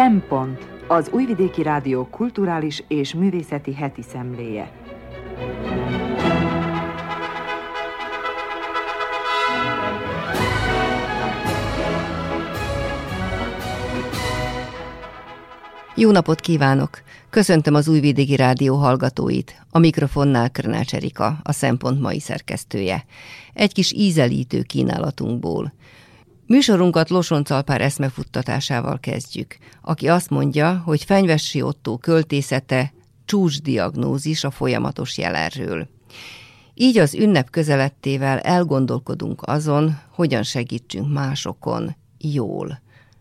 Szempont az Újvidéki Rádió kulturális és művészeti heti szemléje. Jó napot kívánok! Köszöntöm az Újvidéki Rádió hallgatóit. A mikrofonnál Krnács Erika, a Szempont mai szerkesztője. Egy kis ízelítő kínálatunkból. Műsorunkat Losoncalpár eszmefuttatásával kezdjük, aki azt mondja, hogy Fenyvesi Otto költészete csúcsdiagnózis a folyamatos jelenről. Így az ünnep közelettével elgondolkodunk azon, hogyan segítsünk másokon jól.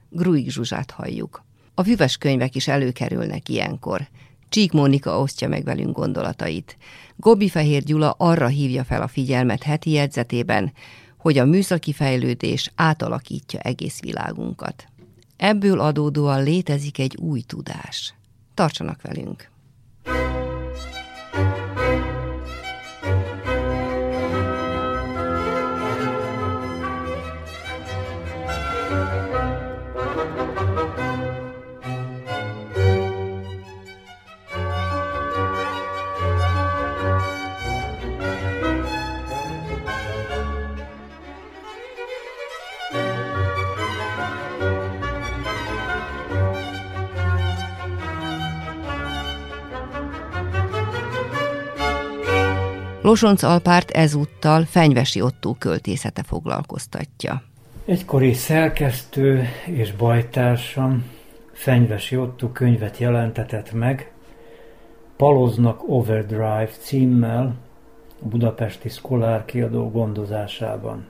Gruig Zsuzsát halljuk. A füves könyvek is előkerülnek ilyenkor. Csík Mónika osztja meg velünk gondolatait. Gobi Fehér Gyula arra hívja fel a figyelmet heti jegyzetében, hogy a műszaki fejlődés átalakítja egész világunkat. Ebből adódóan létezik egy új tudás. Tartsanak velünk! Losonc Alpárt ezúttal Fenyvesi Ottó költészete foglalkoztatja. Egykori szerkesztő és bajtársam Fenyvesi Ottó könyvet jelentetett meg, Paloznak Overdrive címmel a budapesti Szkolár kiadó gondozásában.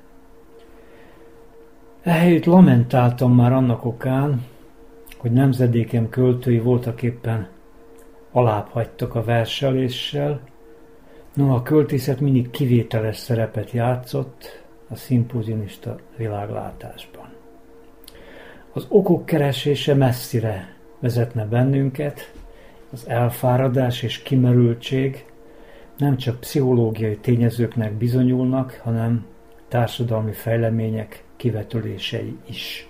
Ehelyütt lamentáltam már annak okán, hogy nemzedékem költői voltak éppen alább hagytak a verseléssel, No, a költészet mindig kivételes szerepet játszott a szimpozionista világlátásban. Az okok keresése messzire vezetne bennünket, az elfáradás és kimerültség nem csak pszichológiai tényezőknek bizonyulnak, hanem társadalmi fejlemények kivetülései is.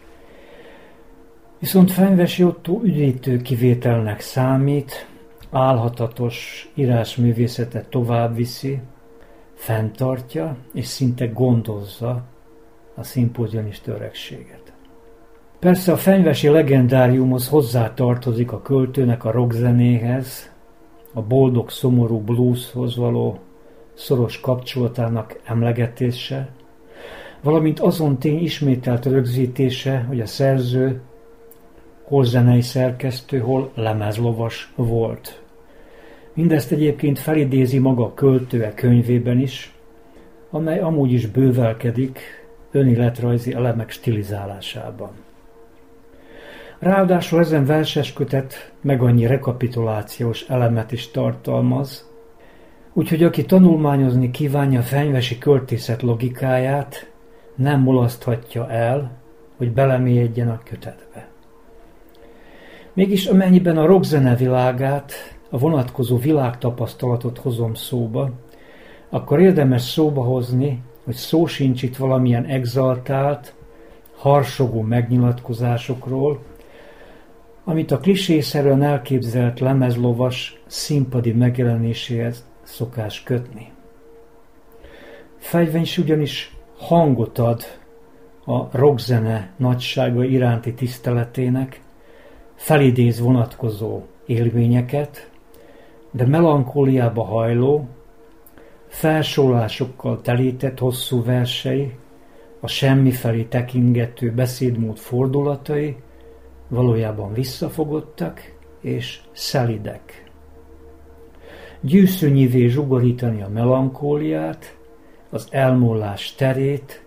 Viszont Fenyvesi Otto üdítő kivételnek számít, álhatatos írásművészetet tovább viszi, fenntartja és szinte gondozza a szimpozionis törekséget. Persze a fenyvesi legendáriumhoz hozzá tartozik a költőnek a rockzenéhez, a boldog-szomorú blueshoz való szoros kapcsolatának emlegetése, valamint azon tény ismételt rögzítése, hogy a szerző hol zenei szerkesztő, hol lemezlovas volt. Mindezt egyébként felidézi maga a könyvében is, amely amúgy is bővelkedik önéletrajzi elemek stilizálásában. Ráadásul ezen verses kötet meg annyi rekapitulációs elemet is tartalmaz, úgyhogy aki tanulmányozni kívánja fenyvesi költészet logikáját, nem mulaszthatja el, hogy belemélyedjen a kötetbe. Mégis amennyiben a rockzene világát, a vonatkozó világtapasztalatot hozom szóba, akkor érdemes szóba hozni, hogy szó sincs itt valamilyen exaltált, harsogó megnyilatkozásokról, amit a klisészerűen elképzelt lemezlovas színpadi megjelenéséhez szokás kötni. Fegyvenys ugyanis hangot ad a rockzene nagysága iránti tiszteletének, felidéz vonatkozó élményeket, de melankóliába hajló, felsólásokkal telített hosszú versei, a semmi felé tekingető beszédmód fordulatai valójában visszafogottak és szelidek. Gyűszönyivé zsugorítani a melankóliát, az elmúlás terét,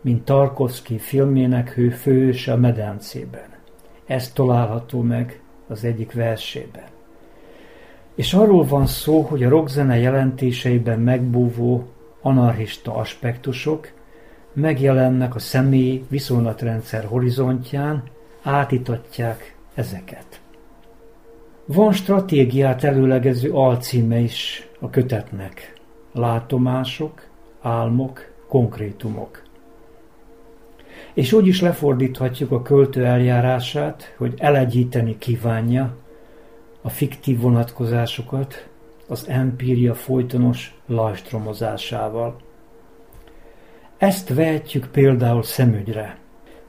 mint Tarkovsky filmének hő főse a medencében. Ez található meg az egyik versében. És arról van szó, hogy a rockzene jelentéseiben megbúvó anarchista aspektusok megjelennek a személyi viszonylatrendszer horizontján, átítatják ezeket. Van stratégiát előlegező alcíme is a kötetnek. Látomások, álmok, konkrétumok. És úgy is lefordíthatjuk a költő eljárását, hogy elegyíteni kívánja a fiktív vonatkozásokat az empíria folytonos lajstromozásával. Ezt vehetjük például szemügyre.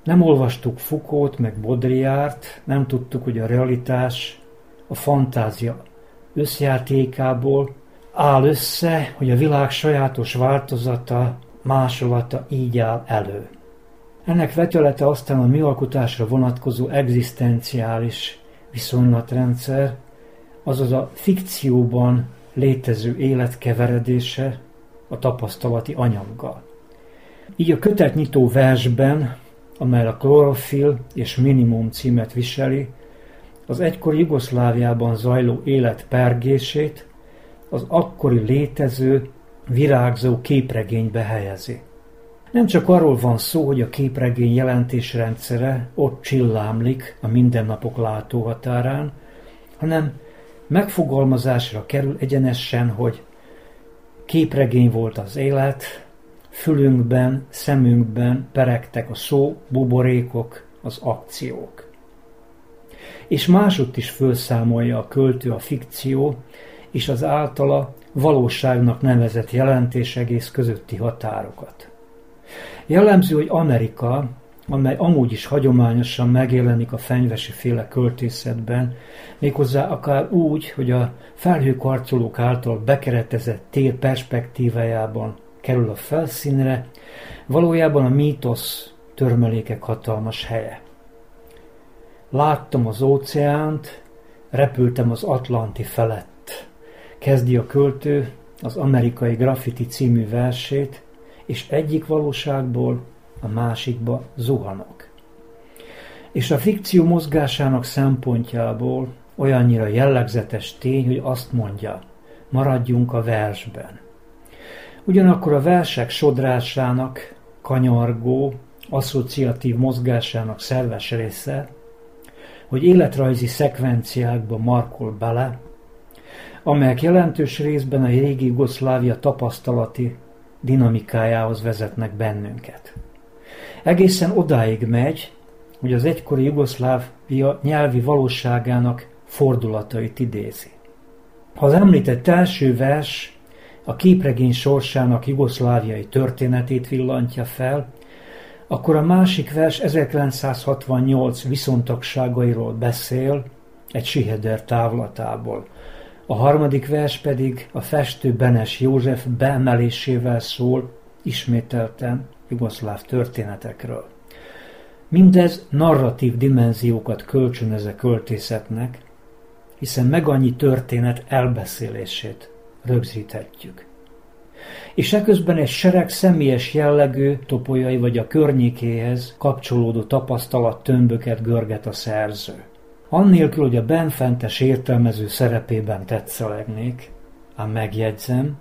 Nem olvastuk Foucault meg Baudrillardt, nem tudtuk, hogy a realitás a fantázia összjátékából áll össze, hogy a világ sajátos változata, másolata így áll elő. Ennek vetülete aztán a mi alkotásra vonatkozó egzisztenciális viszonylatrendszer, azaz a fikcióban létező élet keveredése a tapasztalati anyaggal. Így a kötetnyitó versben, amely a Klorofil és Minimum címet viseli, az egykori Jugoszláviában zajló élet pergését az akkori létező, virágzó képregénybe helyezi. Nem csak arról van szó, hogy a képregény jelentésrendszere ott csillámlik a mindennapok látóhatárán, hanem megfogalmazásra kerül egyenesen, hogy képregény volt az élet, fülünkben, szemünkben peregtek a szó, buborékok, az akciók. És másutt is felszámolja a költő a fikció és az általa valóságnak nevezett jelentés egész közötti határokat. Jellemző, hogy Amerika, amely amúgy is hagyományosan megjelenik a fenyvesi féle költészetben, méghozzá akár úgy, hogy a felhőkarcolók által bekeretezett tér perspektívájában kerül a felszínre, valójában a mítosz törmelékek hatalmas helye. Láttam az óceánt, repültem az Atlanti felett. Kezdi a költő az amerikai graffiti című versét, és egyik valóságból a másikba zuhanok. És a fikció mozgásának szempontjából olyannyira jellegzetes tény, hogy azt mondja, maradjunk a versben. Ugyanakkor a versek sodrásának, kanyargó, asszociatív mozgásának szerves része, hogy életrajzi szekvenciákba markol bele, amelyek jelentős részben a régi Jugoszlávia tapasztalati dinamikájához vezetnek bennünket. Egészen odáig megy, hogy az egykori Jugoszlávia nyelvi valóságának fordulatait idézi. Ha az említett első vers a képregény sorsának jugoszláviai történetét villantja fel, akkor a másik vers 1968 viszontagságairól beszél egy siheder távlatából, a harmadik vers pedig a festő Benes József beemelésével szól ismételten jugoszláv történetekről. Mindez narratív dimenziókat kölcsönöz a költészetnek, hiszen meg annyi történet elbeszélését rögzíthetjük. És eközben egy sereg személyes jellegű topolyai vagy a környékéhez kapcsolódó tapasztalat tömböket görget a szerző. Annélkül, hogy a benfentes értelmező szerepében tetszelegnék, ám megjegyzem,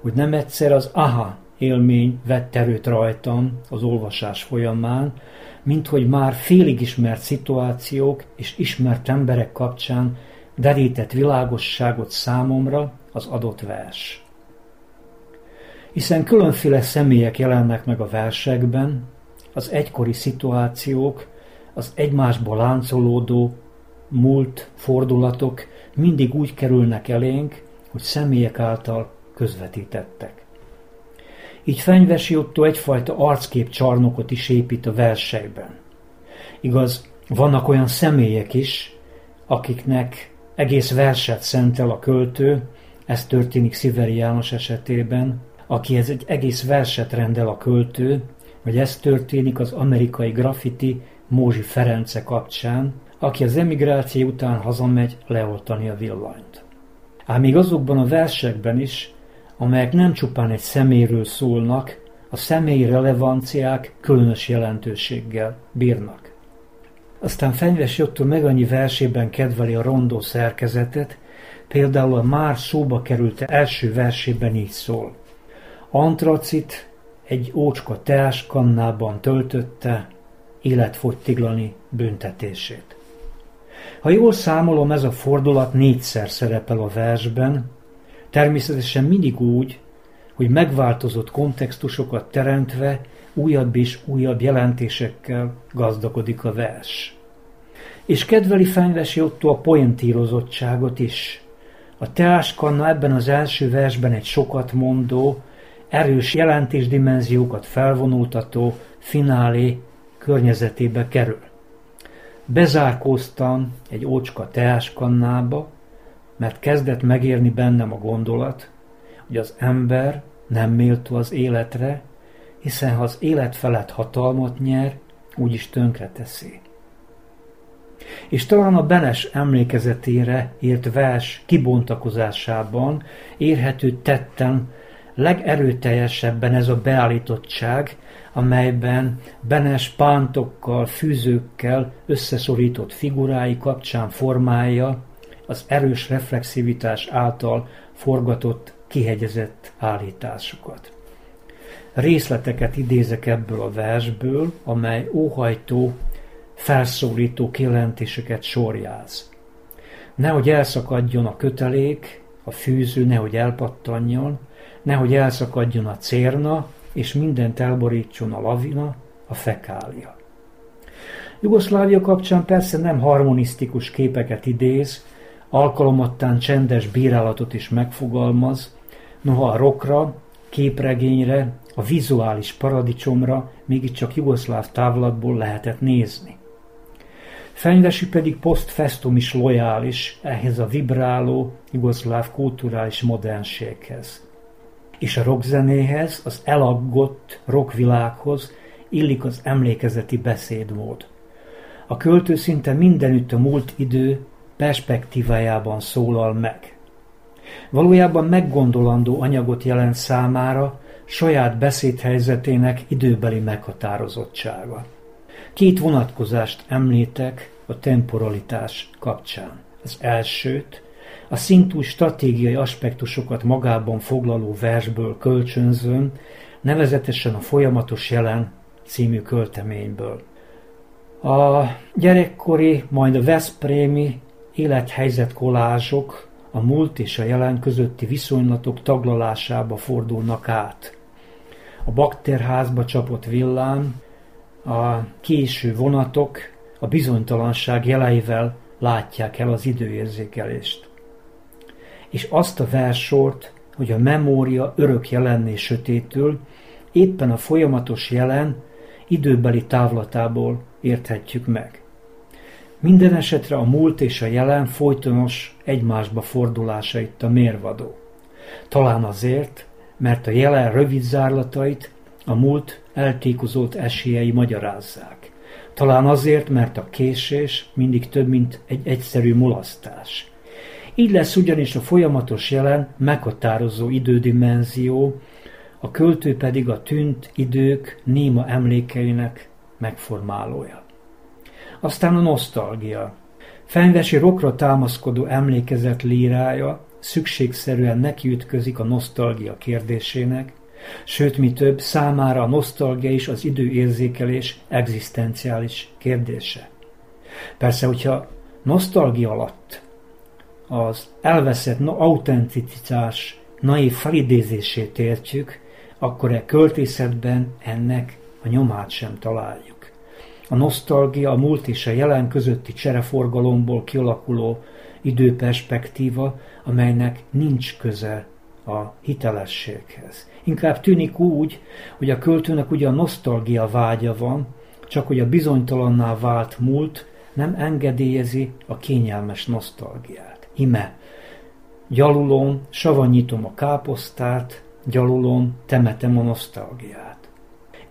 hogy nem egyszer az aha élmény vett erőt rajtam az olvasás folyamán, mint hogy már félig ismert szituációk és ismert emberek kapcsán derített világosságot számomra az adott vers. Hiszen különféle személyek jelennek meg a versekben, az egykori szituációk, az egymásból láncolódó múlt fordulatok mindig úgy kerülnek elénk, hogy személyek által közvetítettek. Így Fenyvesi Otto egyfajta arckép csarnokot is épít a verseiben. Igaz, vannak olyan személyek is, akiknek egész verset szentel a költő, ez történik Sziveri János esetében, akihez egy egész verset rendel a költő, vagy ez történik az amerikai graffiti Mózsi Ference kapcsán, aki az emigráció után hazamegy leoltani a villanyt. Ám még azokban a versekben is, amelyek nem csupán egy szeméről szólnak, a személyi relevanciák különös jelentőséggel bírnak. Aztán Fenyves Jotto meg annyi versében kedveli a rondó szerkezetet, például a már szóba került első versében így szól. Antracit egy ócska teáskannában töltötte életfogytiglani büntetését. Ha jól számolom, ez a fordulat négyszer szerepel a versben, természetesen mindig úgy, hogy megváltozott kontextusokat teremtve újabb és újabb jelentésekkel gazdagodik a vers. És kedveli Fenyvesi Otto a poentírozottságot is. A teáskanna ebben az első versben egy sokat mondó, erős jelentésdimenziókat felvonultató finálé környezetébe kerül. Bezárkóztam egy ócska teáskannába, mert kezdett megérni bennem a gondolat, hogy az ember nem méltó az életre, hiszen ha az élet felett hatalmat nyer, úgyis tönkre teszi. És talán a Benes emlékezetére írt vers kibontakozásában érhető tetten legerőteljesebben ez a beállítottság, amelyben Benes pántokkal, fűzőkkel összeszorított figurái kapcsán formálja az erős reflexivitás által forgatott, kihegyezett állításokat. Részleteket idézek ebből a versből, amely óhajtó, felszólító kijelentéseket sorjáz. Nehogy elszakadjon a kötelék, a fűző nehogy elpattanjon, nehogy elszakadjon a cérna, és mindent elborítson a lavina, a fekália. Jugoszlávia kapcsán persze nem harmonisztikus képeket idéz, alkalomattán csendes bírálatot is megfogalmaz, noha a rokra, képregényre, a vizuális paradicsomra mégiscsak jugoszláv távlatból lehetett nézni. Fenyvesi pedig post festum is lojális ehhez a vibráló jugoszláv kulturális modernséghez és a rockzenéhez, az elaggott rockvilághoz illik az emlékezeti beszédmód. A költő szinte mindenütt a múlt idő perspektívájában szólal meg. Valójában meggondolandó anyagot jelent számára saját beszédhelyzetének időbeli meghatározottsága. Két vonatkozást említek a temporalitás kapcsán. Az elsőt, a szintú stratégiai aspektusokat magában foglaló versből kölcsönzön, nevezetesen a Folyamatos Jelen című költeményből. A gyerekkori, majd a Veszprémi élethelyzet kolázsok a múlt és a jelen közötti viszonylatok taglalásába fordulnak át. A bakterházba csapott villám, a késő vonatok a bizonytalanság jeleivel látják el az időérzékelést és azt a versort, hogy a memória örök jelenné sötétől, éppen a folyamatos jelen időbeli távlatából érthetjük meg. Minden esetre a múlt és a jelen folytonos egymásba fordulása itt a mérvadó. Talán azért, mert a jelen rövid zárlatait a múlt eltékozott esélyei magyarázzák. Talán azért, mert a késés mindig több, mint egy egyszerű mulasztás. Így lesz ugyanis a folyamatos jelen meghatározó idődimenzió, a költő pedig a tűnt idők néma emlékeinek megformálója. Aztán a nosztalgia. Fenyvesi rokra támaszkodó emlékezet lírája szükségszerűen nekiütközik a nosztalgia kérdésének, sőt, mi több, számára a nosztalgia is az időérzékelés egzisztenciális kérdése. Persze, hogyha nosztalgia alatt az elveszett autenticitás naív felidézését értjük, akkor e költészetben ennek a nyomát sem találjuk. A nosztalgia a múlt és a jelen közötti csereforgalomból kialakuló időperspektíva, amelynek nincs köze a hitelességhez. Inkább tűnik úgy, hogy a költőnek ugye a nosztalgia vágya van, csak hogy a bizonytalanná vált múlt nem engedélyezi a kényelmes nosztalgiát. Ime, gyalulon savanyítom a káposztát, gyalulon temetem a nosztalgiát.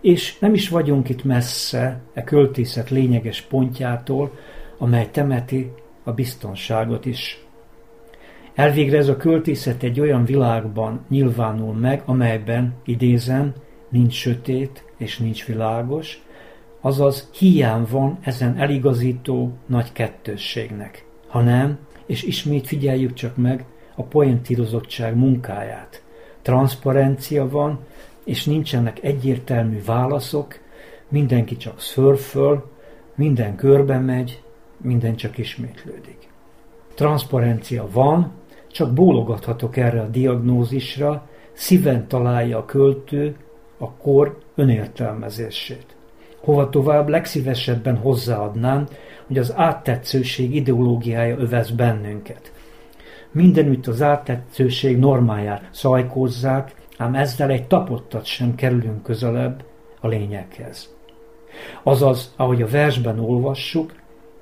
És nem is vagyunk itt messze e költészet lényeges pontjától, amely temeti a biztonságot is. Elvégre ez a költészet egy olyan világban nyilvánul meg, amelyben, idézem, nincs sötét és nincs világos, azaz hiány van ezen eligazító nagy kettősségnek, hanem és ismét figyeljük csak meg a poentírozottság munkáját. Transzparencia van, és nincsenek egyértelmű válaszok, mindenki csak szörföl, minden körbe megy, minden csak ismétlődik. Transzparencia van, csak bólogathatok erre a diagnózisra, szíven találja a költő a kor önértelmezését. Hova tovább legszívesebben hozzáadnám, hogy az áttetszőség ideológiája övez bennünket. Mindenütt az áttetszőség normáját szajkózzák, ám ezzel egy tapottat sem kerülünk közelebb a lényekhez. Azaz, ahogy a versben olvassuk,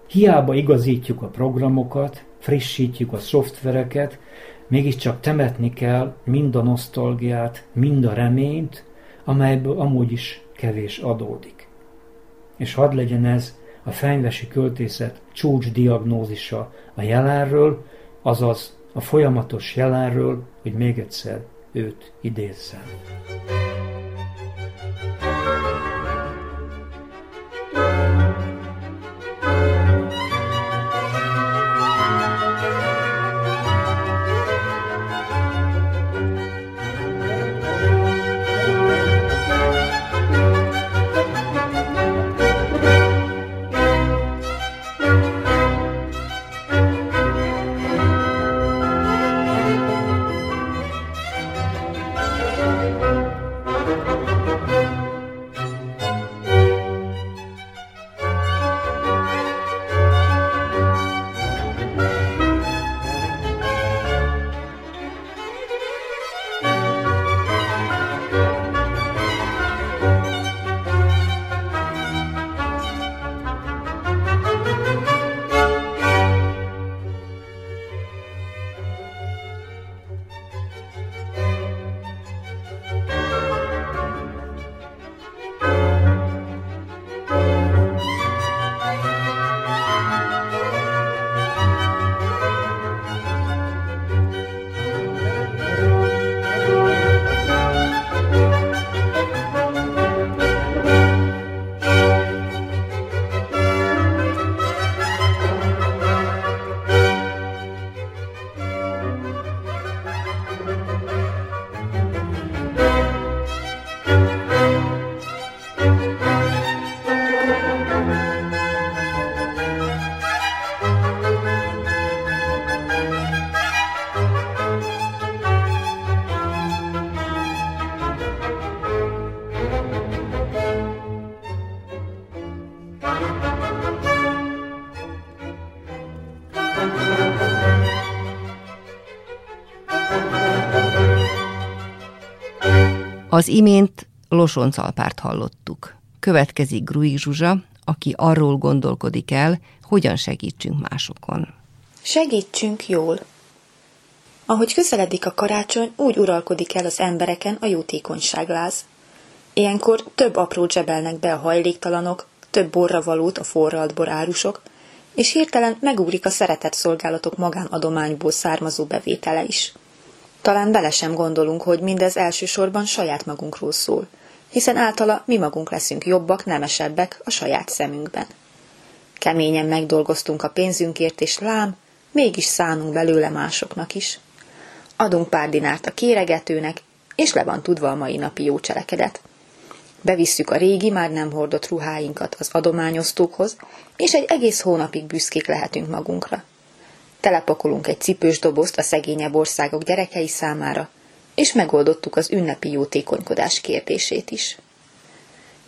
hiába igazítjuk a programokat, frissítjük a szoftvereket, mégiscsak temetni kell mind a nosztalgiát, mind a reményt, amelyből amúgy is kevés adódik. És hadd legyen ez a fenyvesi költészet csúcs diagnózisa a jelenről, azaz a folyamatos jelenről, hogy még egyszer őt idézzem. Az imént Losoncalpárt hallottuk. Következik Gruig Zsuzsa, aki arról gondolkodik el, hogyan segítsünk másokon. Segítsünk jól. Ahogy közeledik a karácsony, úgy uralkodik el az embereken a jótékonyságláz. Ilyenkor több apró zsebelnek be a hajléktalanok, több borra valót a forralt borárusok, és hirtelen megugrik a szeretett szolgálatok magánadományból származó bevétele is. Talán bele sem gondolunk, hogy mindez elsősorban saját magunkról szól, hiszen általa mi magunk leszünk jobbak, nemesebbek a saját szemünkben. Keményen megdolgoztunk a pénzünkért, és lám, mégis szánunk belőle másoknak is. Adunk pár dinárt a kéregetőnek, és le van tudva a mai napi jó cselekedet. Bevisszük a régi, már nem hordott ruháinkat az adományosztókhoz, és egy egész hónapig büszkék lehetünk magunkra telepakolunk egy cipős dobozt a szegényebb országok gyerekei számára, és megoldottuk az ünnepi jótékonykodás kérdését is.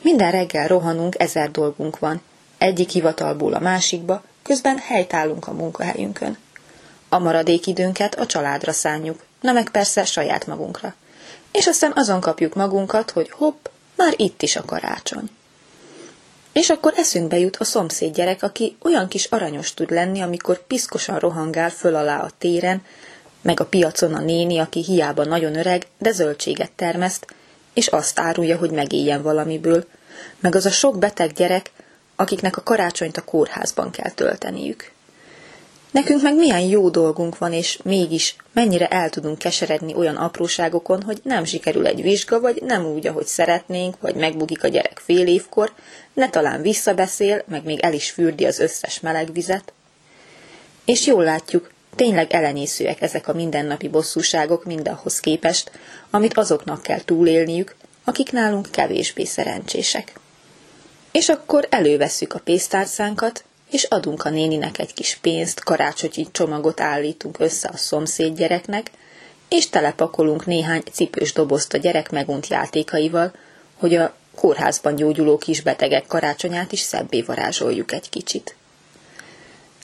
Minden reggel rohanunk, ezer dolgunk van, egyik hivatalból a másikba, közben helytállunk a munkahelyünkön. A maradék időnket a családra szánjuk, na meg persze saját magunkra. És aztán azon kapjuk magunkat, hogy hopp, már itt is a karácsony. És akkor eszünkbe jut a szomszéd gyerek, aki olyan kis aranyos tud lenni, amikor piszkosan rohangál föl alá a téren, meg a piacon a néni, aki hiába nagyon öreg, de zöldséget termeszt, és azt árulja, hogy megéljen valamiből, meg az a sok beteg gyerek, akiknek a karácsonyt a kórházban kell tölteniük. Nekünk meg milyen jó dolgunk van, és mégis mennyire el tudunk keseredni olyan apróságokon, hogy nem sikerül egy vizsga, vagy nem úgy, ahogy szeretnénk, vagy megbugik a gyerek fél évkor, ne talán visszabeszél, meg még el is fürdi az összes meleg vizet. És jól látjuk, tényleg elenyészőek ezek a mindennapi bosszúságok mindahhoz képest, amit azoknak kell túlélniük, akik nálunk kevésbé szerencsések. És akkor elővesszük a pénztárcánkat, és adunk a néninek egy kis pénzt, karácsonyi csomagot állítunk össze a szomszéd gyereknek, és telepakolunk néhány cipős dobozt a gyerek megunt játékaival, hogy a kórházban gyógyuló kisbetegek karácsonyát is szebbé varázsoljuk egy kicsit.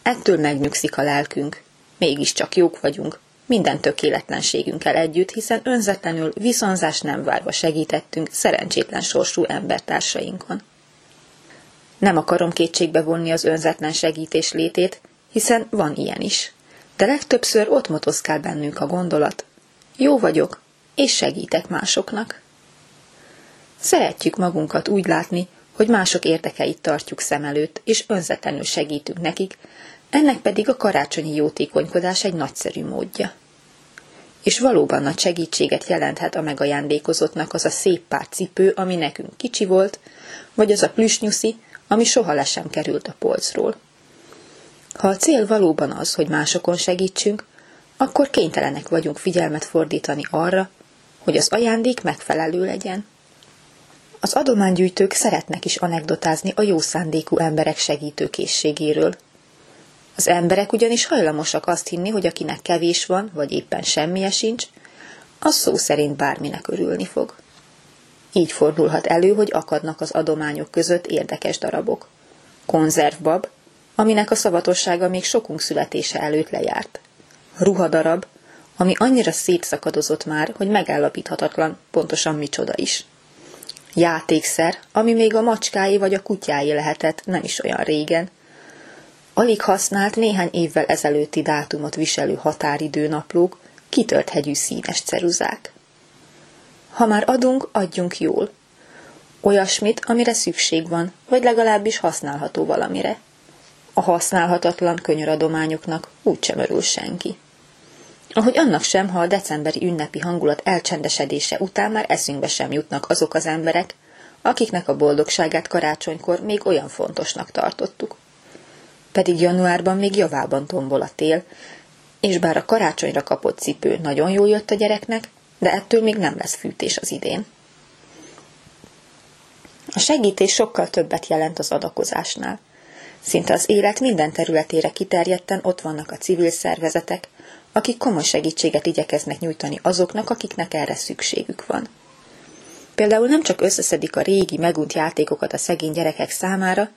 Ettől megnyugszik a lelkünk, mégiscsak jók vagyunk, minden tökéletlenségünkkel együtt, hiszen önzetlenül, viszonzás nem várva segítettünk szerencsétlen sorsú embertársainkon. Nem akarom kétségbe vonni az önzetlen segítés létét, hiszen van ilyen is. De legtöbbször ott motoszkál bennünk a gondolat. Jó vagyok, és segítek másoknak. Szeretjük magunkat úgy látni, hogy mások érdekeit tartjuk szem előtt, és önzetlenül segítünk nekik, ennek pedig a karácsonyi jótékonykodás egy nagyszerű módja. És valóban nagy segítséget jelenthet a megajándékozottnak az a szép pár cipő, ami nekünk kicsi volt, vagy az a plüsnyuszi, ami soha le sem került a polcról. Ha a cél valóban az, hogy másokon segítsünk, akkor kénytelenek vagyunk figyelmet fordítani arra, hogy az ajándék megfelelő legyen. Az adománygyűjtők szeretnek is anekdotázni a jó szándékú emberek segítőkészségéről. Az emberek ugyanis hajlamosak azt hinni, hogy akinek kevés van, vagy éppen semmije sincs, az szó szerint bárminek örülni fog. Így fordulhat elő, hogy akadnak az adományok között érdekes darabok. Konzervbab, aminek a szavatossága még sokunk születése előtt lejárt. Ruhadarab, ami annyira szétszakadozott már, hogy megállapíthatatlan pontosan micsoda is. Játékszer, ami még a macskái vagy a kutyái lehetett nem is olyan régen. Alig használt néhány évvel ezelőtti dátumot viselő határidőnaplók, kitölt hegyű színes ceruzák. Ha már adunk, adjunk jól. Olyasmit, amire szükség van, vagy legalábbis használható valamire. A használhatatlan könyöradományoknak úgysem örül senki. Ahogy annak sem, ha a decemberi ünnepi hangulat elcsendesedése után már eszünkbe sem jutnak azok az emberek, akiknek a boldogságát karácsonykor még olyan fontosnak tartottuk. Pedig januárban még javában tombol a tél, és bár a karácsonyra kapott cipő nagyon jól jött a gyereknek, de ettől még nem lesz fűtés az idén. A segítés sokkal többet jelent az adakozásnál. Szinte az élet minden területére kiterjedten ott vannak a civil szervezetek, akik komoly segítséget igyekeznek nyújtani azoknak, akiknek erre szükségük van. Például nem csak összeszedik a régi, megunt játékokat a szegény gyerekek számára,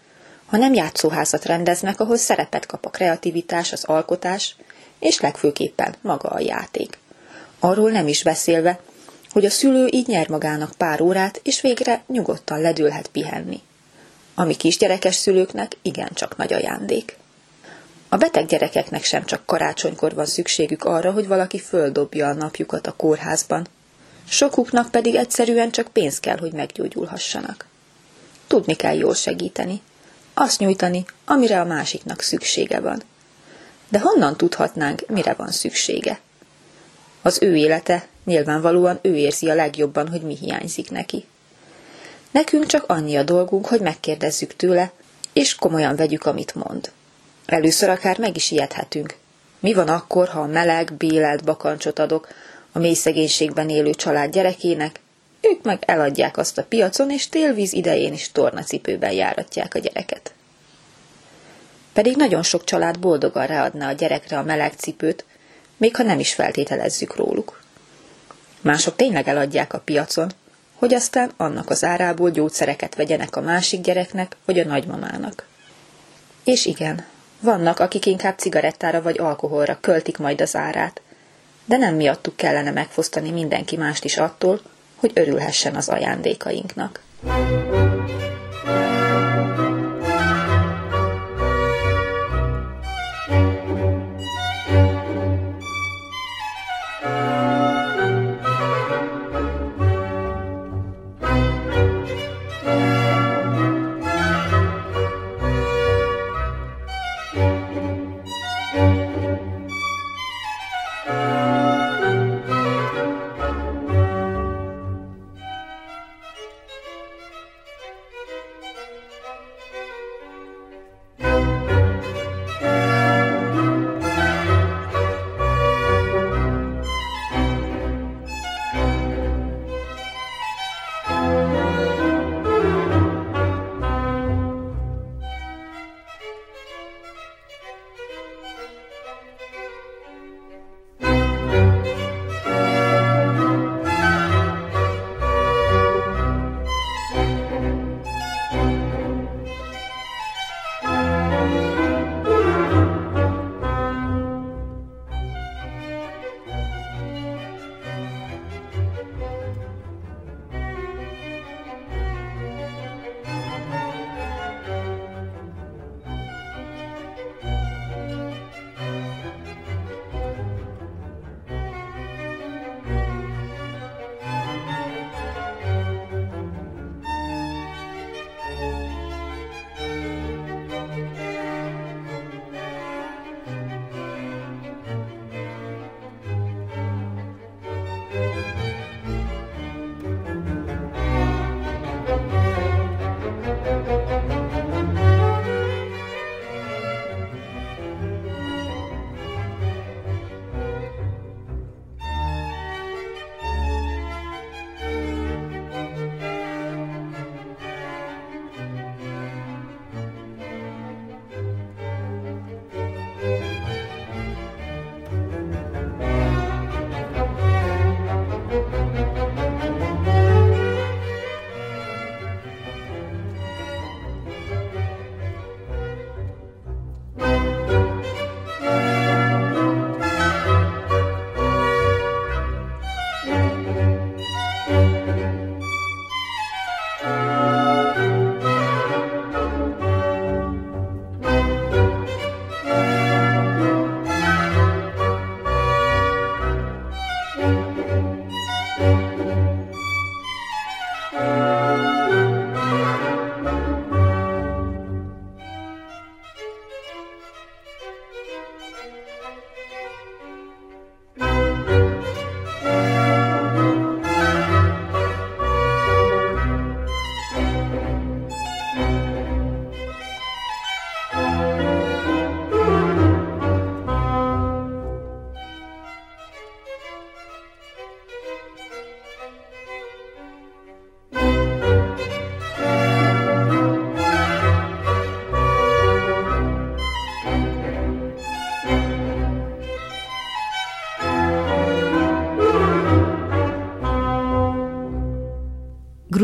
hanem játszóházat rendeznek, ahol szerepet kap a kreativitás, az alkotás, és legfőképpen maga a játék. Arról nem is beszélve, hogy a szülő így nyer magának pár órát, és végre nyugodtan ledülhet pihenni. Ami kisgyerekes szülőknek igencsak nagy ajándék. A beteg gyerekeknek sem csak karácsonykor van szükségük arra, hogy valaki földobja a napjukat a kórházban. Sokuknak pedig egyszerűen csak pénz kell, hogy meggyógyulhassanak. Tudni kell jól segíteni. Azt nyújtani, amire a másiknak szüksége van. De honnan tudhatnánk, mire van szüksége? Az ő élete, nyilvánvalóan ő érzi a legjobban, hogy mi hiányzik neki. Nekünk csak annyi a dolgunk, hogy megkérdezzük tőle, és komolyan vegyük, amit mond. Először akár meg is ijedhetünk. Mi van akkor, ha a meleg, bélelt bakancsot adok a mély szegénységben élő család gyerekének, ők meg eladják azt a piacon, és télvíz idején is tornacipőben járatják a gyereket. Pedig nagyon sok család boldogan ráadna a gyerekre a meleg cipőt, még ha nem is feltételezzük róluk. Mások tényleg eladják a piacon, hogy aztán annak az árából gyógyszereket vegyenek a másik gyereknek vagy a nagymamának. És igen, vannak, akik inkább cigarettára vagy alkoholra költik majd az árát, de nem miattuk kellene megfosztani mindenki mást is attól, hogy örülhessen az ajándékainknak.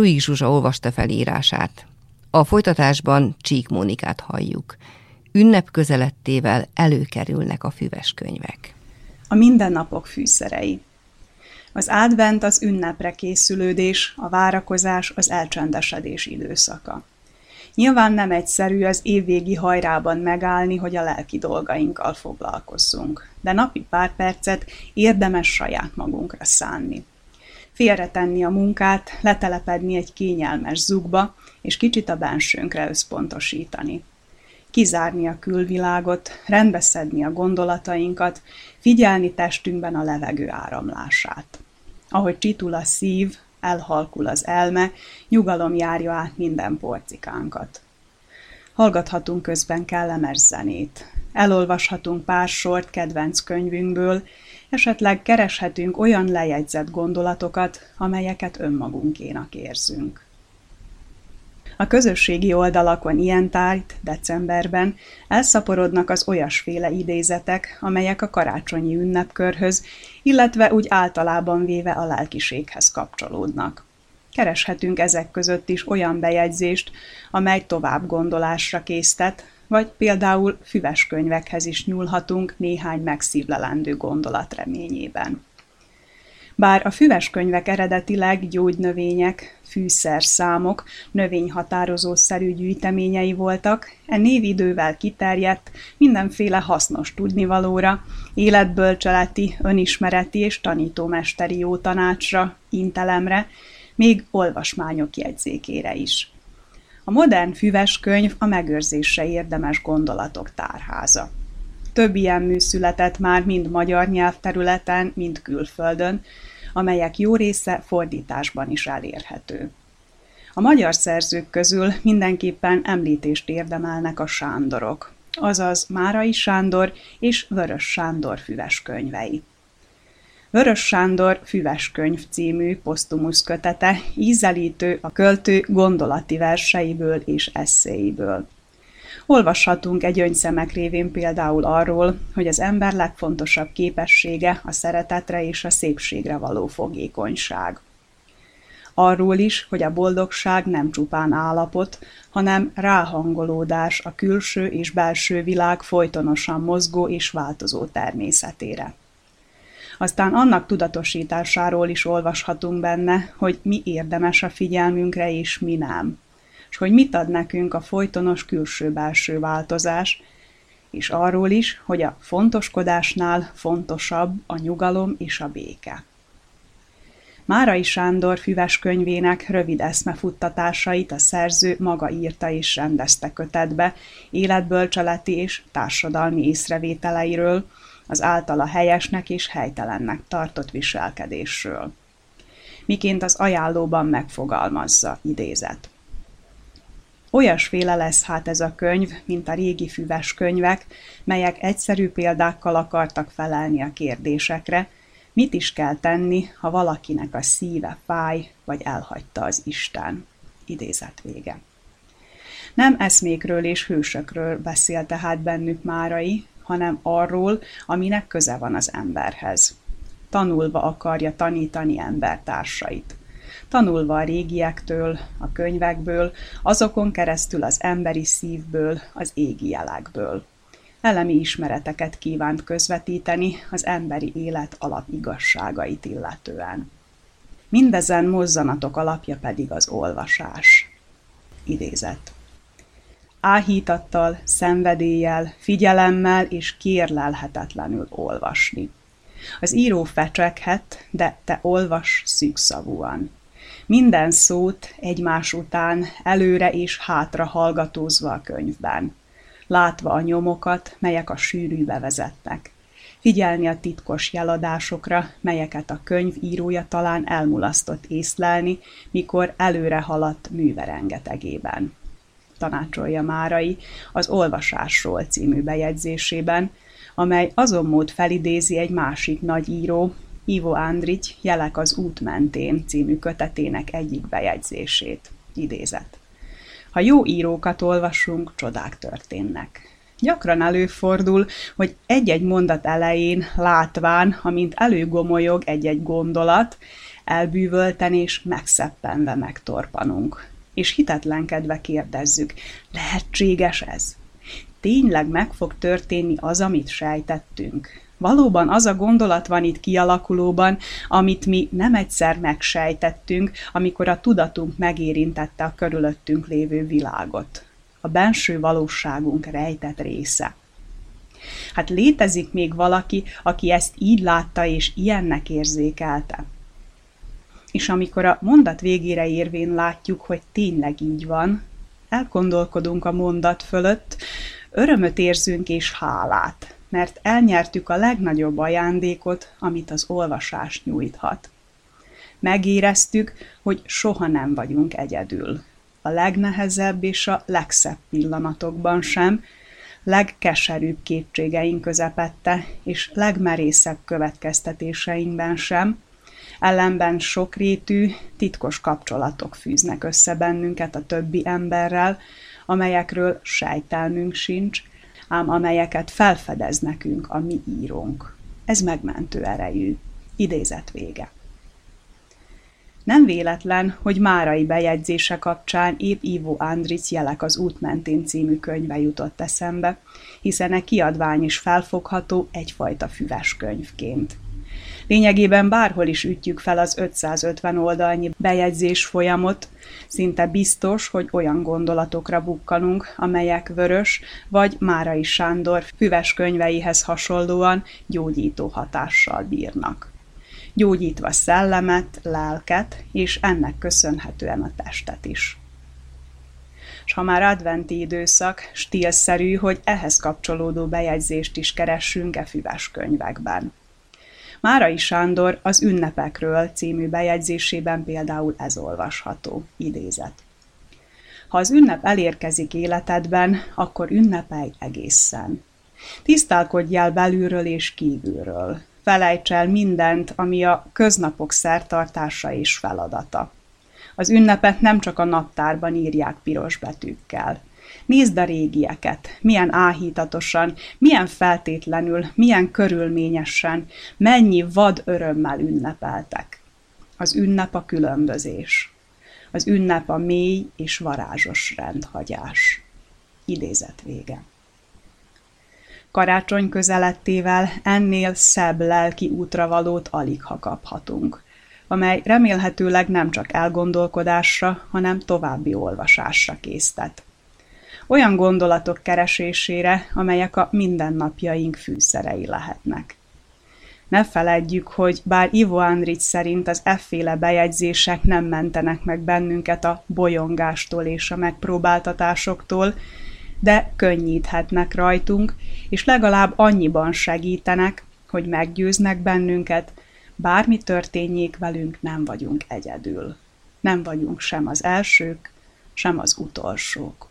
Struik Zsuzsa olvasta felírását. A folytatásban Csík Mónikát halljuk. Ünnep közelettével előkerülnek a füves könyvek. A mindennapok fűszerei. Az advent az ünnepre készülődés, a várakozás az elcsendesedés időszaka. Nyilván nem egyszerű az évvégi hajrában megállni, hogy a lelki dolgainkkal foglalkozzunk, de napi pár percet érdemes saját magunkra szánni. Félretenni a munkát, letelepedni egy kényelmes zugba, és kicsit a bensőnkre összpontosítani. Kizárni a külvilágot, rendbeszedni a gondolatainkat, figyelni testünkben a levegő áramlását. Ahogy csitul a szív, elhalkul az elme, nyugalom járja át minden porcikánkat. Hallgathatunk közben kellemes zenét, elolvashatunk pár sort kedvenc könyvünkből, esetleg kereshetünk olyan lejegyzett gondolatokat, amelyeket önmagunkénak érzünk. A közösségi oldalakon ilyen tájt decemberben elszaporodnak az olyasféle idézetek, amelyek a karácsonyi ünnepkörhöz, illetve úgy általában véve a lelkiséghez kapcsolódnak. Kereshetünk ezek között is olyan bejegyzést, amely tovább gondolásra késztet, vagy például füves könyvekhez is nyúlhatunk néhány megszívlelendő gondolat reményében. Bár a füves könyvek eredetileg gyógynövények, fűszerszámok, növényhatározószerű gyűjteményei voltak, e név idővel kiterjedt mindenféle hasznos tudnivalóra, életbölcseleti, önismereti és tanítómesteri jó tanácsra, intelemre, még olvasmányok jegyzékére is. A modern füves könyv a megőrzésre érdemes gondolatok tárháza. Több ilyen mű született már mind magyar nyelvterületen, mind külföldön, amelyek jó része fordításban is elérhető. A magyar szerzők közül mindenképpen említést érdemelnek a Sándorok, azaz Márai Sándor és Vörös Sándor füves könyvei. Vörös Sándor Füves könyv című posztumusz kötete ízelítő a költő gondolati verseiből és eszéiből. Olvashatunk egy önyszemek révén például arról, hogy az ember legfontosabb képessége a szeretetre és a szépségre való fogékonyság. Arról is, hogy a boldogság nem csupán állapot, hanem ráhangolódás a külső és belső világ folytonosan mozgó és változó természetére. Aztán annak tudatosításáról is olvashatunk benne, hogy mi érdemes a figyelmünkre és mi nem és hogy mit ad nekünk a folytonos külső-belső változás, és arról is, hogy a fontoskodásnál fontosabb a nyugalom és a béke. Márai Sándor füves könyvének rövid eszmefuttatásait a szerző maga írta és rendezte kötetbe, életbölcseleti és társadalmi észrevételeiről, az általa helyesnek és helytelennek tartott viselkedésről. Miként az ajánlóban megfogalmazza, idézet. Olyasféle lesz hát ez a könyv, mint a régi füves könyvek, melyek egyszerű példákkal akartak felelni a kérdésekre, mit is kell tenni, ha valakinek a szíve fáj, vagy elhagyta az Isten. Idézet vége. Nem eszmékről és hősökről beszél tehát bennük Márai, hanem arról, aminek köze van az emberhez. Tanulva akarja tanítani embertársait tanulva a régiektől, a könyvekből, azokon keresztül az emberi szívből, az égi jelekből. Elemi ismereteket kívánt közvetíteni az emberi élet alapigazságait illetően. Mindezen mozzanatok alapja pedig az olvasás. Idézet. Áhítattal, szenvedéllyel, figyelemmel és kérlelhetetlenül olvasni. Az író fecseghet, de te olvas szűkszavúan minden szót egymás után előre és hátra hallgatózva a könyvben, látva a nyomokat, melyek a sűrűbe vezetnek, figyelni a titkos jeladásokra, melyeket a könyv írója talán elmulasztott észlelni, mikor előre haladt műve rengetegében. Tanácsolja Márai az Olvasásról című bejegyzésében, amely azon mód felidézi egy másik nagy író, Ivo Andrich Jelek az út mentén című kötetének egyik bejegyzését. Idézet. Ha jó írókat olvasunk, csodák történnek. Gyakran előfordul, hogy egy-egy mondat elején látván, amint előgomolyog egy-egy gondolat, elbűvölten és megszeppenve megtorpanunk. És hitetlenkedve kérdezzük, lehetséges ez? Tényleg meg fog történni az, amit sejtettünk? Valóban az a gondolat van itt kialakulóban, amit mi nem egyszer megsejtettünk, amikor a tudatunk megérintette a körülöttünk lévő világot. A benső valóságunk rejtett része. Hát létezik még valaki, aki ezt így látta és ilyennek érzékelte. És amikor a mondat végére érvén látjuk, hogy tényleg így van, elgondolkodunk a mondat fölött, örömöt érzünk és hálát, mert elnyertük a legnagyobb ajándékot, amit az olvasás nyújthat. Megéreztük, hogy soha nem vagyunk egyedül. A legnehezebb és a legszebb pillanatokban sem, legkeserűbb kétségeink közepette, és legmerészebb következtetéseinkben sem, ellenben sokrétű, titkos kapcsolatok fűznek össze bennünket a többi emberrel, amelyekről sejtelmünk sincs, ám amelyeket felfedez nekünk a mi írónk. Ez megmentő erejű. Idézet vége. Nem véletlen, hogy Márai bejegyzése kapcsán épp Ivo Andric Jelek az út mentén című könyve jutott eszembe, hiszen a kiadvány is felfogható egyfajta füves könyvként. Lényegében bárhol is ütjük fel az 550 oldalnyi bejegyzés folyamot, szinte biztos, hogy olyan gondolatokra bukkanunk, amelyek Vörös vagy Márai Sándor füves könyveihez hasonlóan gyógyító hatással bírnak. Gyógyítva szellemet, lelket, és ennek köszönhetően a testet is és ha már adventi időszak, stílszerű, hogy ehhez kapcsolódó bejegyzést is keressünk e füves könyvekben. Márai Sándor az Ünnepekről című bejegyzésében például ez olvasható, idézet. Ha az ünnep elérkezik életedben, akkor ünnepelj egészen. Tisztálkodj el belülről és kívülről. Felejts el mindent, ami a köznapok szertartása és feladata. Az ünnepet nem csak a naptárban írják piros betűkkel. Nézd a régieket, milyen áhítatosan, milyen feltétlenül, milyen körülményesen, mennyi vad örömmel ünnepeltek. Az ünnep a különbözés. Az ünnep a mély és varázsos rendhagyás. Idézet vége. Karácsony közelettével ennél szebb lelki útravalót alig ha kaphatunk, amely remélhetőleg nem csak elgondolkodásra, hanem további olvasásra késztet olyan gondolatok keresésére, amelyek a mindennapjaink fűszerei lehetnek. Ne feledjük, hogy bár Ivo Andrić szerint az efféle bejegyzések nem mentenek meg bennünket a bolyongástól és a megpróbáltatásoktól, de könnyíthetnek rajtunk, és legalább annyiban segítenek, hogy meggyőznek bennünket, bármi történjék velünk, nem vagyunk egyedül. Nem vagyunk sem az elsők, sem az utolsók.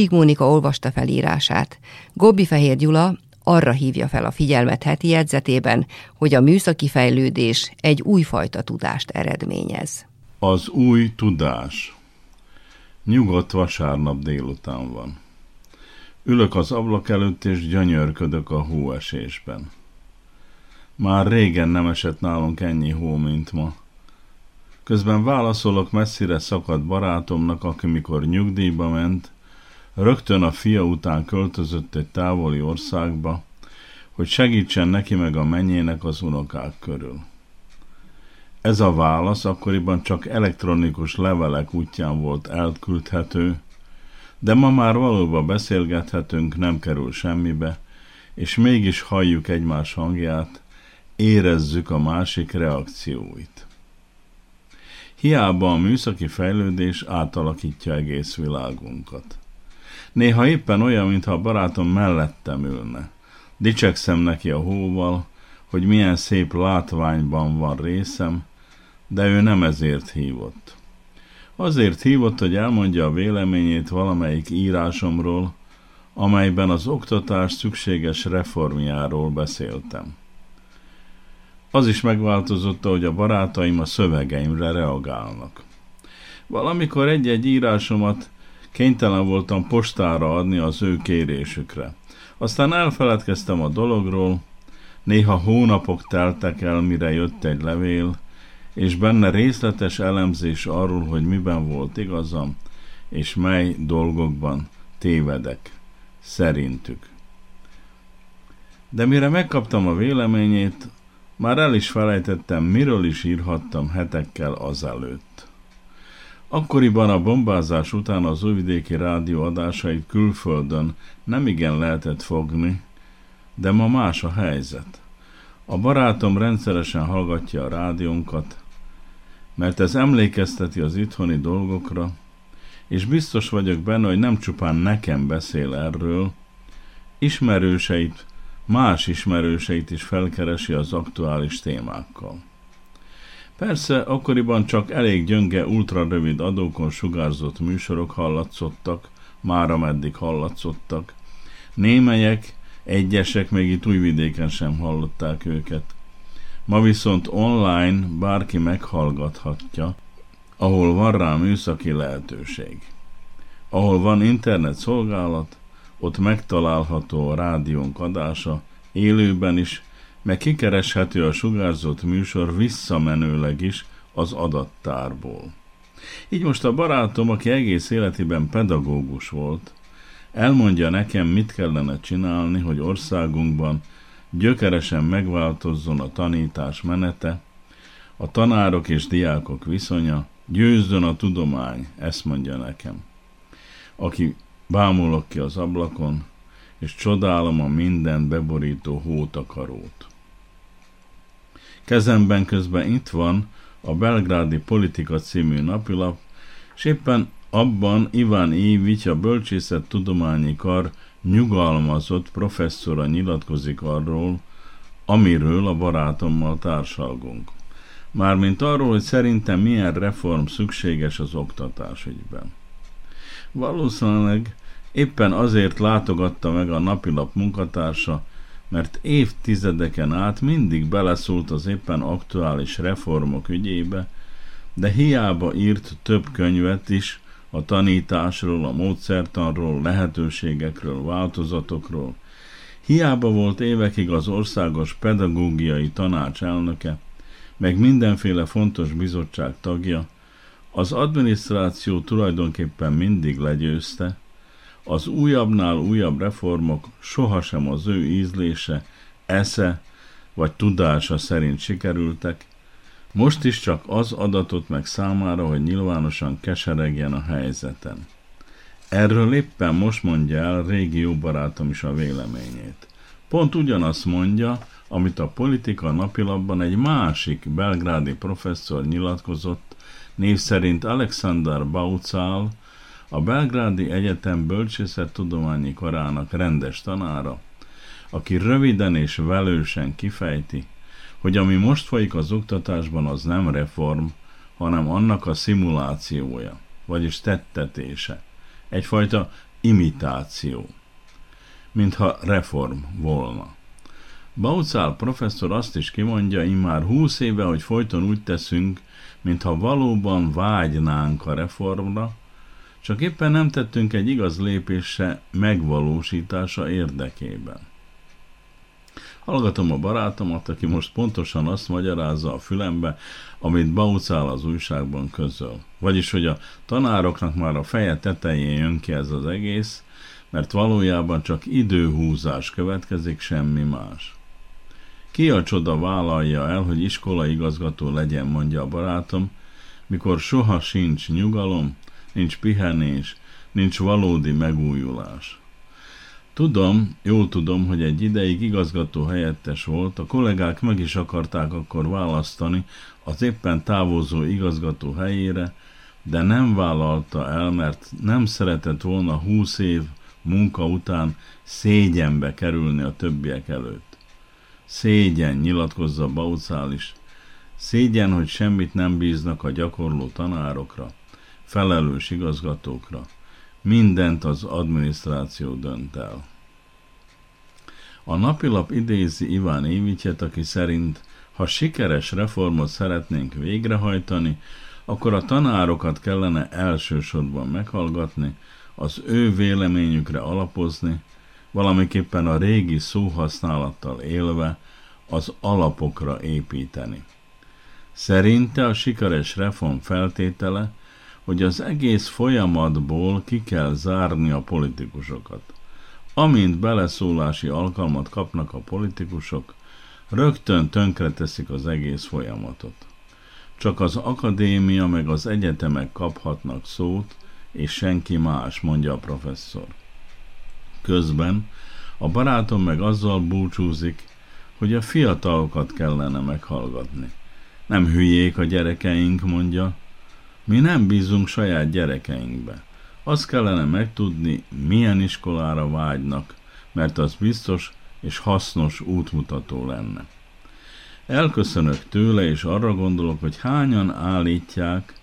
Csík Mónika olvasta felírását. Gobbi Fehér Gyula arra hívja fel a figyelmet heti jegyzetében, hogy a műszaki fejlődés egy újfajta tudást eredményez. Az új tudás. Nyugodt vasárnap délután van. Ülök az ablak előtt, és gyönyörködök a hóesésben. Már régen nem esett nálunk ennyi hó, mint ma. Közben válaszolok messzire szakadt barátomnak, aki mikor nyugdíjba ment, rögtön a fia után költözött egy távoli országba, hogy segítsen neki meg a mennyének az unokák körül. Ez a válasz akkoriban csak elektronikus levelek útján volt elküldhető, de ma már valóban beszélgethetünk, nem kerül semmibe, és mégis halljuk egymás hangját, érezzük a másik reakcióit. Hiába a műszaki fejlődés átalakítja egész világunkat. Néha éppen olyan, mintha a barátom mellettem ülne. Dicsekszem neki a hóval, hogy milyen szép látványban van részem, de ő nem ezért hívott. Azért hívott, hogy elmondja a véleményét valamelyik írásomról, amelyben az oktatás szükséges reformjáról beszéltem. Az is megváltozott, hogy a barátaim a szövegeimre reagálnak. Valamikor egy-egy írásomat kénytelen voltam postára adni az ő kérésükre. Aztán elfeledkeztem a dologról, néha hónapok teltek el, mire jött egy levél, és benne részletes elemzés arról, hogy miben volt igazam, és mely dolgokban tévedek, szerintük. De mire megkaptam a véleményét, már el is felejtettem, miről is írhattam hetekkel azelőtt. Akkoriban a bombázás után az újvidéki rádió adásait külföldön nem igen lehetett fogni, de ma más a helyzet. A barátom rendszeresen hallgatja a rádiónkat, mert ez emlékezteti az itthoni dolgokra, és biztos vagyok benne, hogy nem csupán nekem beszél erről, ismerőseit, más ismerőseit is felkeresi az aktuális témákkal. Persze, akkoriban csak elég gyönge, ultrarövid adókon sugárzott műsorok hallatszottak, már ameddig hallatszottak. Némelyek, egyesek még itt újvidéken sem hallották őket. Ma viszont online bárki meghallgathatja, ahol van rá műszaki lehetőség. Ahol van internet szolgálat, ott megtalálható a rádiónk adása, élőben is, meg kikereshető a sugárzott műsor visszamenőleg is az adattárból. Így most a barátom, aki egész életében pedagógus volt, elmondja nekem, mit kellene csinálni, hogy országunkban gyökeresen megváltozzon a tanítás menete, a tanárok és diákok viszonya, győzzön a tudomány, ezt mondja nekem. Aki bámulok ki az ablakon, és csodálom a minden beborító hótakarót. Kezemben közben itt van a Belgrádi Politika című napilap, és éppen abban Iván Évics, a Bölcsészet Tudományi Kar nyugalmazott professzora nyilatkozik arról, amiről a barátommal társalgunk. Mármint arról, hogy szerintem milyen reform szükséges az oktatás ügyben. Valószínűleg éppen azért látogatta meg a napilap munkatársa, mert évtizedeken át mindig beleszólt az éppen aktuális reformok ügyébe, de hiába írt több könyvet is a tanításról, a módszertanról, lehetőségekről, változatokról, hiába volt évekig az országos pedagógiai tanács elnöke, meg mindenféle fontos bizottság tagja, az adminisztráció tulajdonképpen mindig legyőzte, az újabbnál újabb reformok sohasem az ő ízlése, esze vagy tudása szerint sikerültek, most is csak az adatot meg számára, hogy nyilvánosan keseregjen a helyzeten. Erről éppen most mondja el régi jó barátom is a véleményét. Pont ugyanazt mondja, amit a politika napilapban egy másik belgrádi professzor nyilatkozott, név szerint Alexander Baucál, a Belgrádi Egyetem bölcsészettudományi karának rendes tanára, aki röviden és velősen kifejti, hogy ami most folyik az oktatásban, az nem reform, hanem annak a szimulációja, vagyis tettetése. Egyfajta imitáció, mintha reform volna. Baucál professzor azt is kimondja immár húsz éve, hogy folyton úgy teszünk, mintha valóban vágynánk a reformra, csak éppen nem tettünk egy igaz lépése megvalósítása érdekében. Hallgatom a barátomat, aki most pontosan azt magyarázza a fülembe, amit Baucál az újságban közöl. Vagyis, hogy a tanároknak már a feje tetején jön ki ez az egész, mert valójában csak időhúzás következik, semmi más. Ki a csoda vállalja el, hogy iskolaigazgató legyen, mondja a barátom, mikor soha sincs nyugalom, nincs pihenés, nincs valódi megújulás. Tudom, jól tudom, hogy egy ideig igazgató helyettes volt, a kollégák meg is akarták akkor választani az éppen távozó igazgató helyére, de nem vállalta el, mert nem szeretett volna húsz év munka után szégyenbe kerülni a többiek előtt. Szégyen, nyilatkozza Baucál is. Szégyen, hogy semmit nem bíznak a gyakorló tanárokra, felelős igazgatókra. Mindent az adminisztráció dönt el. A napilap idézi Iván Évityet, aki szerint, ha sikeres reformot szeretnénk végrehajtani, akkor a tanárokat kellene elsősorban meghallgatni, az ő véleményükre alapozni, valamiképpen a régi szóhasználattal élve az alapokra építeni. Szerinte a sikeres reform feltétele, hogy az egész folyamatból ki kell zárni a politikusokat. Amint beleszólási alkalmat kapnak a politikusok, rögtön tönkreteszik az egész folyamatot. Csak az akadémia meg az egyetemek kaphatnak szót, és senki más, mondja a professzor. Közben a barátom meg azzal búcsúzik, hogy a fiatalokat kellene meghallgatni. Nem hülyék a gyerekeink, mondja. Mi nem bízunk saját gyerekeinkbe. Azt kellene megtudni, milyen iskolára vágynak, mert az biztos és hasznos útmutató lenne. Elköszönök tőle, és arra gondolok, hogy hányan állítják,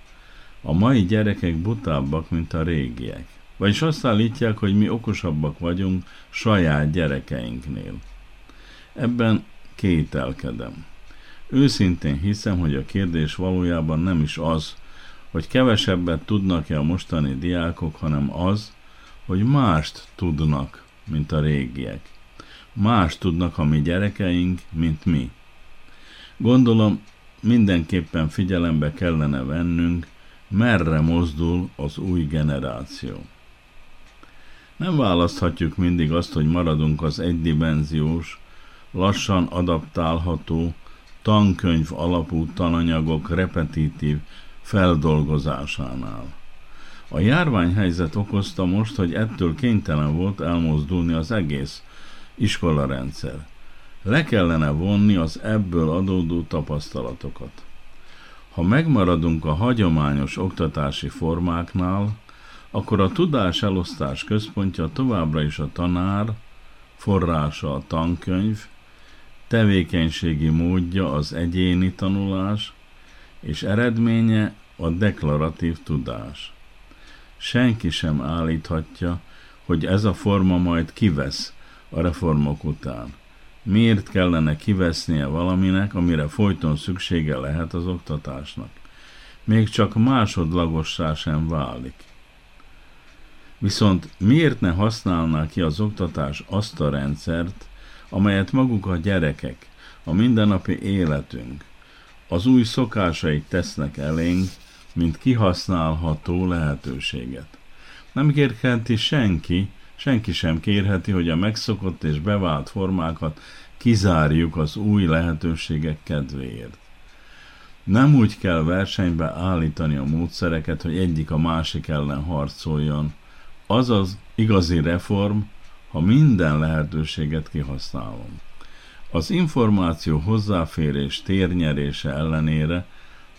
a mai gyerekek butábbak, mint a régiek. Vagyis azt állítják, hogy mi okosabbak vagyunk saját gyerekeinknél. Ebben kételkedem. Őszintén hiszem, hogy a kérdés valójában nem is az, hogy kevesebbet tudnak-e a mostani diákok, hanem az, hogy mást tudnak, mint a régiek. Más tudnak a mi gyerekeink, mint mi. Gondolom, mindenképpen figyelembe kellene vennünk, merre mozdul az új generáció. Nem választhatjuk mindig azt, hogy maradunk az egydimenziós, lassan adaptálható, tankönyv alapú tananyagok repetitív feldolgozásánál. A járványhelyzet okozta most, hogy ettől kénytelen volt elmozdulni az egész iskolarendszer. Le kellene vonni az ebből adódó tapasztalatokat. Ha megmaradunk a hagyományos oktatási formáknál, akkor a tudás elosztás központja továbbra is a tanár, forrása a tankönyv, tevékenységi módja az egyéni tanulás, és eredménye a deklaratív tudás. Senki sem állíthatja, hogy ez a forma majd kivesz a reformok után. Miért kellene kivesznie valaminek, amire folyton szüksége lehet az oktatásnak? Még csak másodlagossá sem válik. Viszont miért ne használná ki az oktatás azt a rendszert, amelyet maguk a gyerekek, a mindennapi életünk, az új szokásaik tesznek elénk, mint kihasználható lehetőséget. Nem kérheti senki, senki sem kérheti, hogy a megszokott és bevált formákat kizárjuk az új lehetőségek kedvéért. Nem úgy kell versenybe állítani a módszereket, hogy egyik a másik ellen harcoljon. Az az igazi reform, ha minden lehetőséget kihasználom. Az információ hozzáférés térnyerése ellenére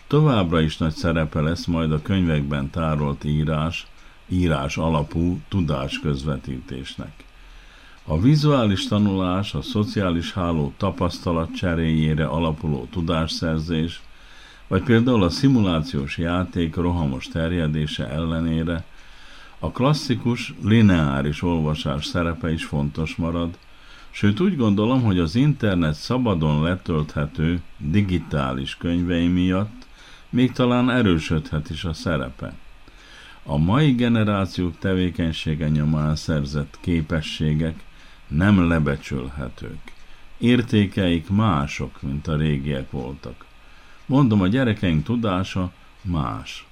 továbbra is nagy szerepe lesz majd a könyvekben tárolt írás, írás alapú tudásközvetítésnek. A vizuális tanulás, a szociális háló tapasztalat cseréjére alapuló tudásszerzés, vagy például a szimulációs játék rohamos terjedése ellenére A klasszikus, lineáris olvasás szerepe is fontos marad, sőt úgy gondolom, hogy az internet szabadon letölthető digitális könyvei miatt még talán erősödhet is a szerepe. A mai generációk tevékenysége nyomán szerzett képességek nem lebecsülhetők. Értékeik mások, mint a régiek voltak. Mondom, a gyerekeink tudása más.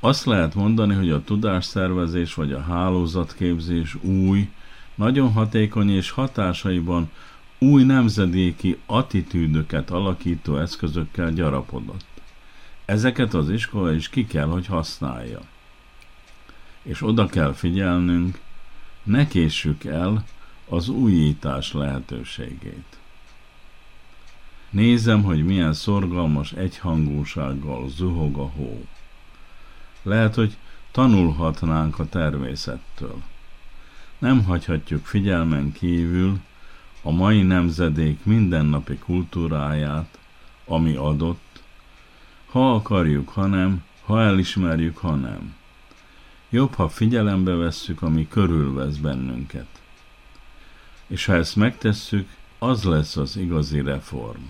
Azt lehet mondani, hogy a tudásszervezés vagy a hálózatképzés új, nagyon hatékony és hatásaiban új nemzedéki attitűdöket alakító eszközökkel gyarapodott. Ezeket az iskola is ki kell, hogy használja. És oda kell figyelnünk, ne késsük el az újítás lehetőségét. Nézem, hogy milyen szorgalmas egyhangúsággal zuhog a hó. Lehet, hogy tanulhatnánk a természettől. Nem hagyhatjuk figyelmen kívül a mai nemzedék mindennapi kultúráját, ami adott, ha akarjuk, ha nem, ha elismerjük, ha nem. Jobb, ha figyelembe vesszük, ami körülvesz bennünket. És ha ezt megtesszük, az lesz az igazi reform.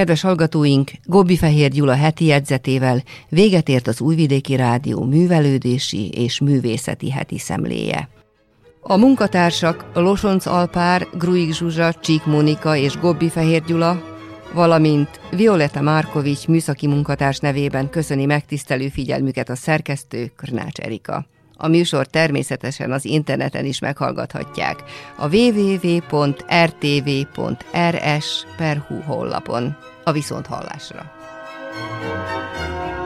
Kedves hallgatóink, Gobbi Fehér Gyula heti jegyzetével véget ért az Újvidéki Rádió művelődési és művészeti heti szemléje. A munkatársak Losonc Alpár, Gruig Zsuzsa, Csík Mónika és Gobbi Fehér Gyula, valamint Violeta Márkovics műszaki munkatárs nevében köszöni megtisztelő figyelmüket a szerkesztő Krnács Erika. A műsor természetesen az interneten is meghallgathatják a www.rtv.rs.hu honlapon. A viszonthallásra! thank you